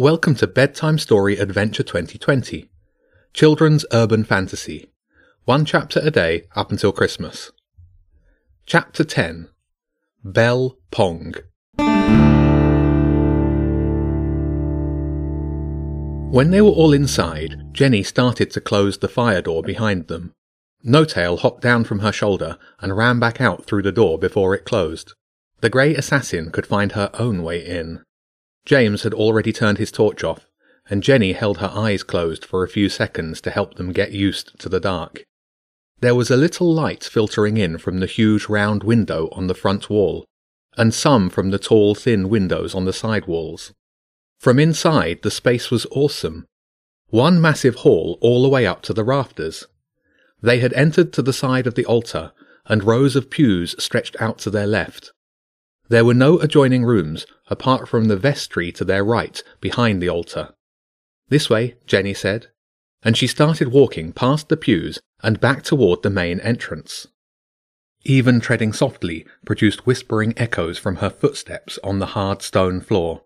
Welcome to Bedtime Story Adventure 2020, Children's Urban Fantasy. One chapter a day up until Christmas. Chapter 10 Bell Pong. When they were all inside, Jenny started to close the fire door behind them. No Tail hopped down from her shoulder and ran back out through the door before it closed. The grey assassin could find her own way in. James had already turned his torch off, and Jenny held her eyes closed for a few seconds to help them get used to the dark. There was a little light filtering in from the huge round window on the front wall, and some from the tall thin windows on the side walls. From inside, the space was awesome. One massive hall all the way up to the rafters. They had entered to the side of the altar, and rows of pews stretched out to their left. There were no adjoining rooms, apart from the vestry to their right, behind the altar. This way, Jenny said, and she started walking past the pews and back toward the main entrance. Even treading softly produced whispering echoes from her footsteps on the hard stone floor.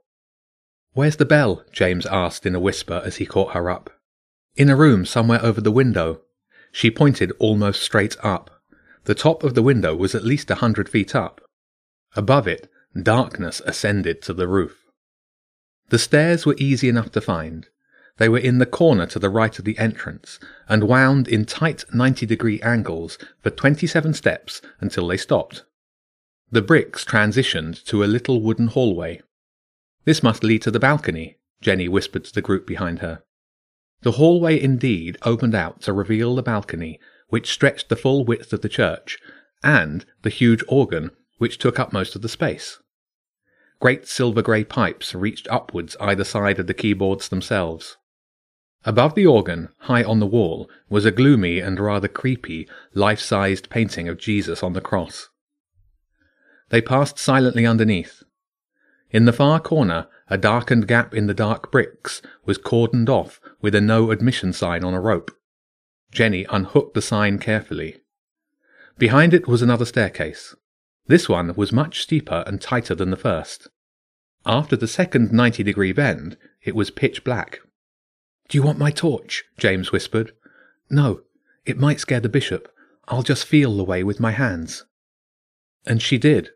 Where's the bell? James asked in a whisper as he caught her up. In a room somewhere over the window. She pointed almost straight up. The top of the window was at least a hundred feet up. Above it, darkness ascended to the roof. The stairs were easy enough to find. They were in the corner to the right of the entrance, and wound in tight 90 degree angles for 27 steps until they stopped. The bricks transitioned to a little wooden hallway. This must lead to the balcony, Jenny whispered to the group behind her. The hallway indeed opened out to reveal the balcony, which stretched the full width of the church, and the huge organ which took up most of the space. Great silver grey pipes reached upwards either side of the keyboards themselves. Above the organ, high on the wall, was a gloomy and rather creepy, life-sized painting of Jesus on the cross. They passed silently underneath. In the far corner, a darkened gap in the dark bricks was cordoned off with a no admission sign on a rope. Jenny unhooked the sign carefully. Behind it was another staircase. This one was much steeper and tighter than the first. After the second 90 degree bend, it was pitch black. Do you want my torch? James whispered. No, it might scare the bishop. I'll just feel the way with my hands. And she did.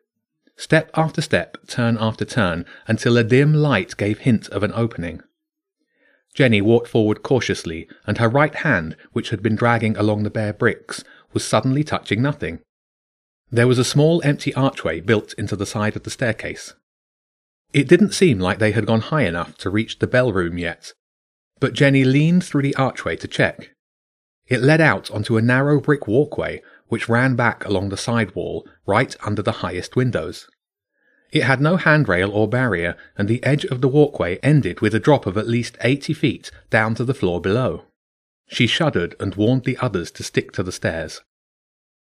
Step after step, turn after turn, until a dim light gave hint of an opening. Jenny walked forward cautiously, and her right hand, which had been dragging along the bare bricks, was suddenly touching nothing. There was a small empty archway built into the side of the staircase. It didn't seem like they had gone high enough to reach the bell room yet, but Jenny leaned through the archway to check. It led out onto a narrow brick walkway which ran back along the side wall right under the highest windows. It had no handrail or barrier, and the edge of the walkway ended with a drop of at least eighty feet down to the floor below. She shuddered and warned the others to stick to the stairs.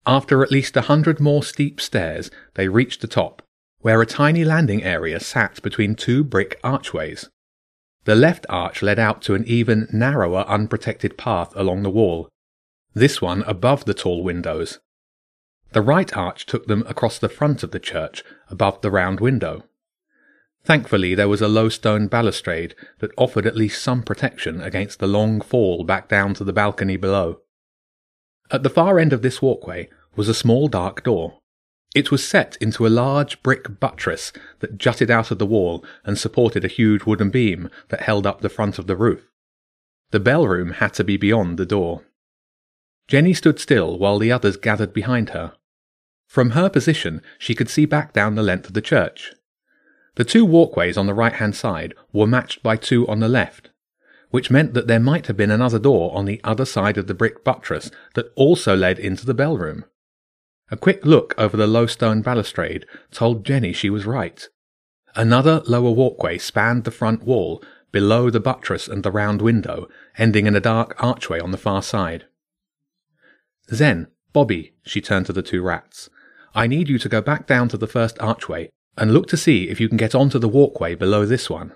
After at least a hundred more steep stairs, they reached the top, where a tiny landing area sat between two brick archways. The left arch led out to an even narrower unprotected path along the wall, this one above the tall windows. The right arch took them across the front of the church, above the round window. Thankfully, there was a low stone balustrade that offered at least some protection against the long fall back down to the balcony below. At the far end of this walkway was a small dark door. It was set into a large brick buttress that jutted out of the wall and supported a huge wooden beam that held up the front of the roof. The bell room had to be beyond the door. Jenny stood still while the others gathered behind her. From her position, she could see back down the length of the church. The two walkways on the right hand side were matched by two on the left, which meant that there might have been another door on the other side of the brick buttress that also led into the bell room. A quick look over the low stone balustrade told Jenny she was right. Another lower walkway spanned the front wall below the buttress and the round window, ending in a dark archway on the far side. Zen, Bobby, she turned to the two rats, I need you to go back down to the first archway and look to see if you can get onto the walkway below this one.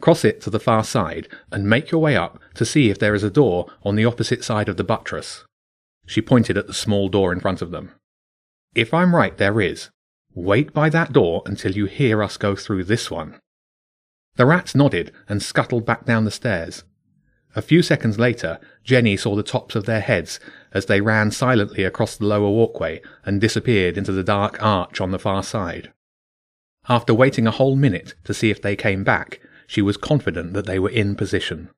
Cross it to the far side and make your way up to see if there is a door on the opposite side of the buttress. She pointed at the small door in front of them. If I'm right, there is. Wait by that door until you hear us go through this one. The rats nodded and scuttled back down the stairs. A few seconds later, Jenny saw the tops of their heads as they ran silently across the lower walkway and disappeared into the dark arch on the far side. After waiting a whole minute to see if they came back, she was confident that they were in position.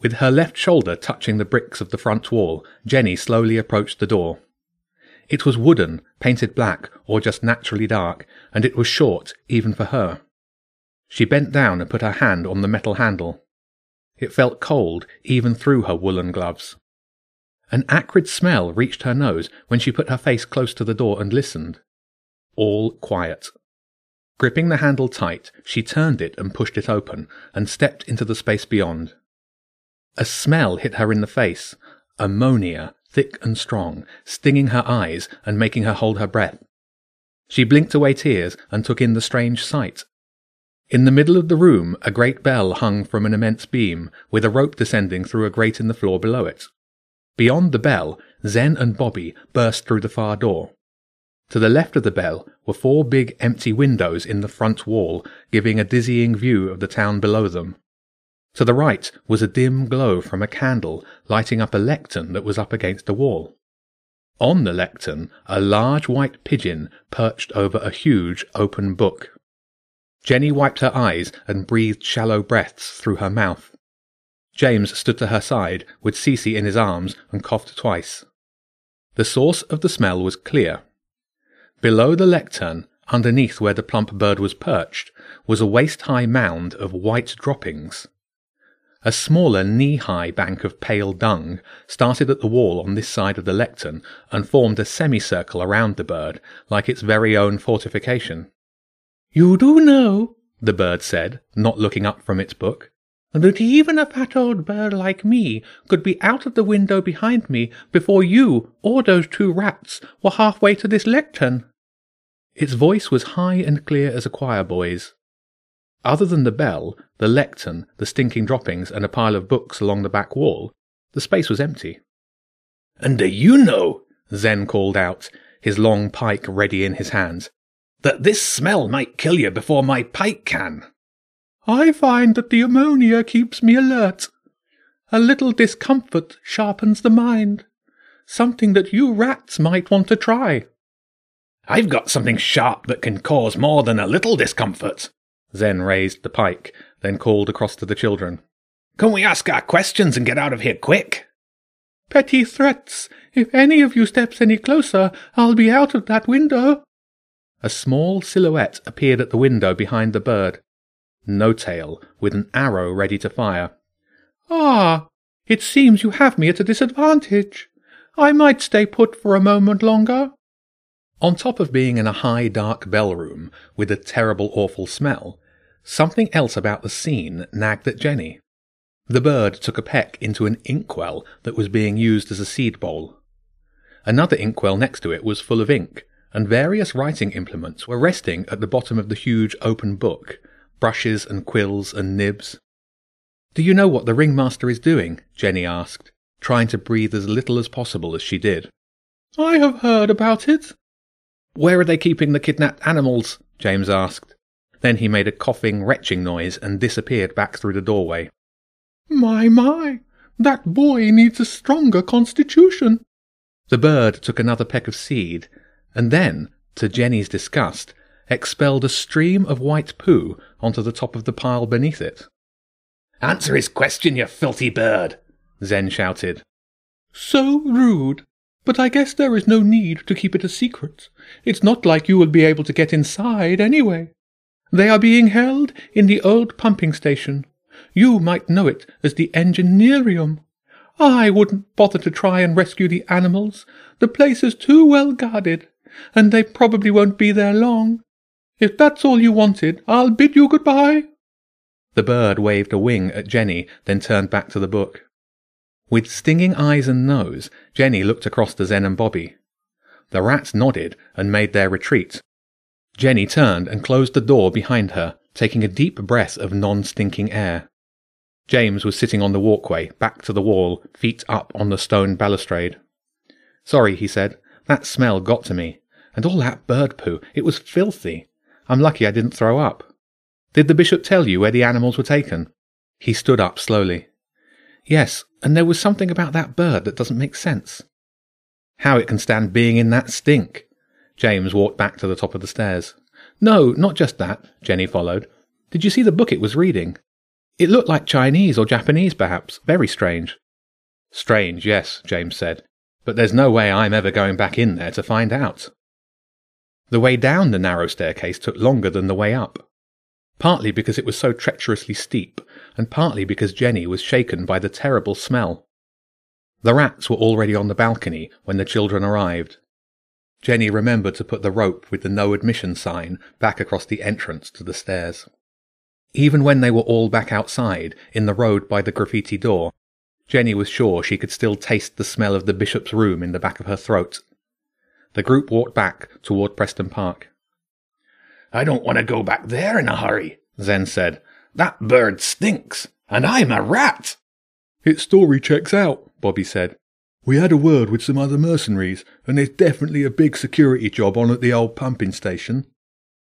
With her left shoulder touching the bricks of the front wall, Jenny slowly approached the door. It was wooden, painted black, or just naturally dark, and it was short, even for her. She bent down and put her hand on the metal handle. It felt cold, even through her woolen gloves. An acrid smell reached her nose when she put her face close to the door and listened. All quiet. Gripping the handle tight, she turned it and pushed it open, and stepped into the space beyond. A smell hit her in the face ammonia, thick and strong, stinging her eyes and making her hold her breath. She blinked away tears and took in the strange sight. In the middle of the room, a great bell hung from an immense beam, with a rope descending through a grate in the floor below it. Beyond the bell, Zen and Bobby burst through the far door. To the left of the bell were four big empty windows in the front wall, giving a dizzying view of the town below them. To the right was a dim glow from a candle lighting up a lectern that was up against the wall. On the lectern, a large white pigeon perched over a huge open book. Jenny wiped her eyes and breathed shallow breaths through her mouth. James stood to her side with Cece in his arms and coughed twice. The source of the smell was clear. Below the lectern, underneath where the plump bird was perched, was a waist-high mound of white droppings. A smaller knee-high bank of pale dung started at the wall on this side of the lectern and formed a semicircle around the bird, like its very own fortification. You do know, the bird said, not looking up from its book, that even a fat old bird like me could be out of the window behind me before you or those two rats were halfway to this lectern. Its voice was high and clear as a choir boy's. Other than the bell, the lectern, the stinking droppings, and a pile of books along the back wall, the space was empty. And do you know, Zen called out, his long pike ready in his hands, that this smell might kill you before my pike can? I find that the ammonia keeps me alert. A little discomfort sharpens the mind. Something that you rats might want to try. I've got something sharp that can cause more than a little discomfort. Zen raised the pike, then called across to the children. Can we ask our questions and get out of here quick? Petty threats. If any of you steps any closer, I'll be out of that window. A small silhouette appeared at the window behind the bird. No tail, with an arrow ready to fire. Ah, it seems you have me at a disadvantage. I might stay put for a moment longer. On top of being in a high, dark bell room with a terrible, awful smell, something else about the scene nagged at Jenny. The bird took a peck into an inkwell that was being used as a seed bowl. Another inkwell next to it was full of ink, and various writing implements were resting at the bottom of the huge open book brushes and quills and nibs. Do you know what the ringmaster is doing? Jenny asked, trying to breathe as little as possible as she did. I have heard about it, where are they keeping the kidnapped animals? James asked. Then he made a coughing, retching noise and disappeared back through the doorway. My, my, that boy needs a stronger constitution. The bird took another peck of seed, and then, to Jenny's disgust, expelled a stream of white poo onto the top of the pile beneath it. Answer his question, you filthy bird! Zen shouted. So rude, but I guess there is no need to keep it a secret. It's not like you will be able to get inside anyway. They are being held in the old pumping station. You might know it as the Engineerium. I wouldn't bother to try and rescue the animals. The place is too well guarded, and they probably won't be there long. If that's all you wanted, I'll bid you goodbye. The bird waved a wing at Jenny, then turned back to the book. With stinging eyes and nose, Jenny looked across to Zen and Bobby. The rats nodded and made their retreat. Jenny turned and closed the door behind her, taking a deep breath of non-stinking air. James was sitting on the walkway, back to the wall, feet up on the stone balustrade. Sorry, he said. That smell got to me. And all that bird poo, it was filthy. I'm lucky I didn't throw up. Did the bishop tell you where the animals were taken? He stood up slowly. Yes, and there was something about that bird that doesn't make sense. How it can stand being in that stink. James walked back to the top of the stairs. No, not just that, Jenny followed. Did you see the book it was reading? It looked like Chinese or Japanese, perhaps. Very strange. Strange, yes, James said. But there's no way I'm ever going back in there to find out. The way down the narrow staircase took longer than the way up. Partly because it was so treacherously steep, and partly because Jenny was shaken by the terrible smell. The rats were already on the balcony when the children arrived. Jenny remembered to put the rope with the no admission sign back across the entrance to the stairs. Even when they were all back outside, in the road by the graffiti door, Jenny was sure she could still taste the smell of the bishop's room in the back of her throat. The group walked back toward Preston Park. I don't want to go back there in a hurry, Zen said. That bird stinks, and I'm a rat. Its story checks out, Bobby said. We had a word with some other mercenaries, and there's definitely a big security job on at the old pumping station.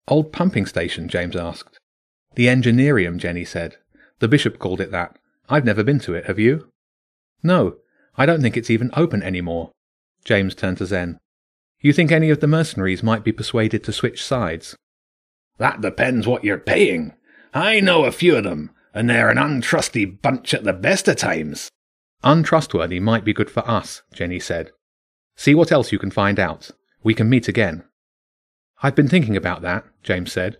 Old pumping station? James asked. The Engineerium, Jenny said. The bishop called it that. I've never been to it, have you? No, I don't think it's even open anymore. James turned to Zen. You think any of the mercenaries might be persuaded to switch sides? That depends what you're paying. I know a few of them, and they're an untrusty bunch at the best of times. Untrustworthy might be good for us, Jenny said. See what else you can find out. We can meet again. I've been thinking about that, James said.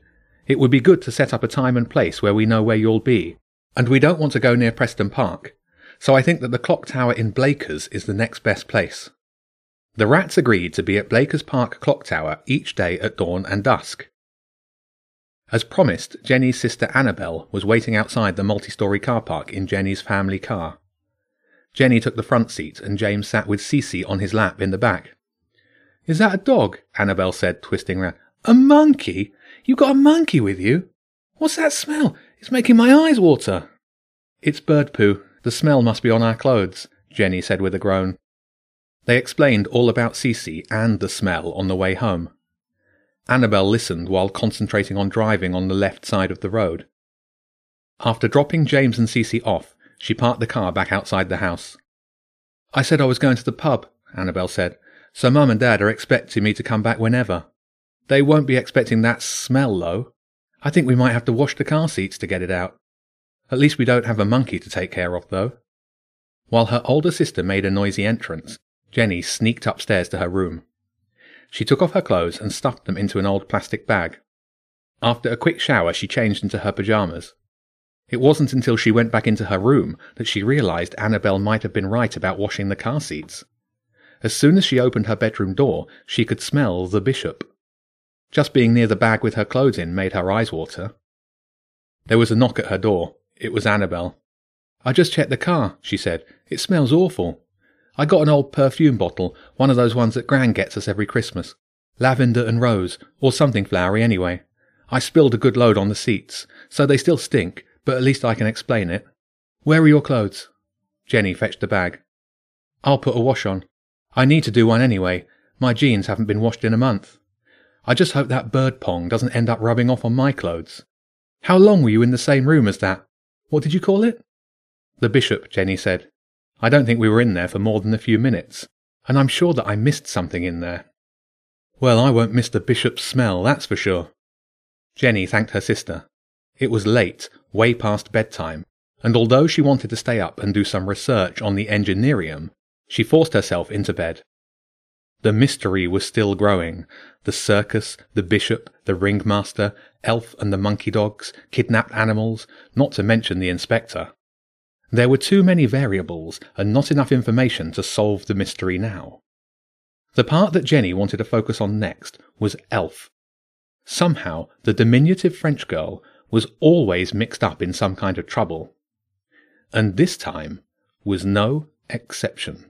It would be good to set up a time and place where we know where you'll be. And we don't want to go near Preston Park, so I think that the clock tower in Blakers is the next best place. The rats agreed to be at Blakers Park Clock Tower each day at dawn and dusk. As promised, Jenny's sister Annabel was waiting outside the multi-story car park in Jenny's family car. Jenny took the front seat and James sat with Cece on his lap in the back. Is that a dog? Annabel said, twisting round. A monkey? You got a monkey with you? What's that smell? It's making my eyes water. It's bird poo. The smell must be on our clothes, Jenny said with a groan. They explained all about Cece and the smell on the way home. Annabel listened while concentrating on driving on the left side of the road. After dropping James and Cece off, she parked the car back outside the house. I said I was going to the pub, Annabel said, so Mum and Dad are expecting me to come back whenever. They won't be expecting that smell, though. I think we might have to wash the car seats to get it out. At least we don't have a monkey to take care of, though. While her older sister made a noisy entrance, Jenny sneaked upstairs to her room. She took off her clothes and stuffed them into an old plastic bag. After a quick shower, she changed into her pyjamas. It wasn't until she went back into her room that she realized Annabel might have been right about washing the car seats. As soon as she opened her bedroom door, she could smell the bishop. Just being near the bag with her clothes in made her eyes water. There was a knock at her door. It was Annabel. I just checked the car, she said. It smells awful. I got an old perfume bottle, one of those ones that Gran gets us every Christmas. Lavender and rose, or something flowery anyway. I spilled a good load on the seats, so they still stink, but at least I can explain it. Where are your clothes? Jenny fetched the bag. I'll put a wash on. I need to do one anyway. My jeans haven't been washed in a month. I just hope that bird pong doesn't end up rubbing off on my clothes. How long were you in the same room as that? What did you call it? The bishop, Jenny said. I don't think we were in there for more than a few minutes, and I'm sure that I missed something in there. Well, I won't miss the bishop's smell, that's for sure. Jenny thanked her sister. It was late, way past bedtime, and although she wanted to stay up and do some research on the Engineerium, she forced herself into bed. The mystery was still growing. The circus, the bishop, the ringmaster, elf and the monkey dogs, kidnapped animals, not to mention the inspector. There were too many variables and not enough information to solve the mystery now. The part that Jenny wanted to focus on next was Elf. Somehow, the diminutive French girl was always mixed up in some kind of trouble. And this time was no exception.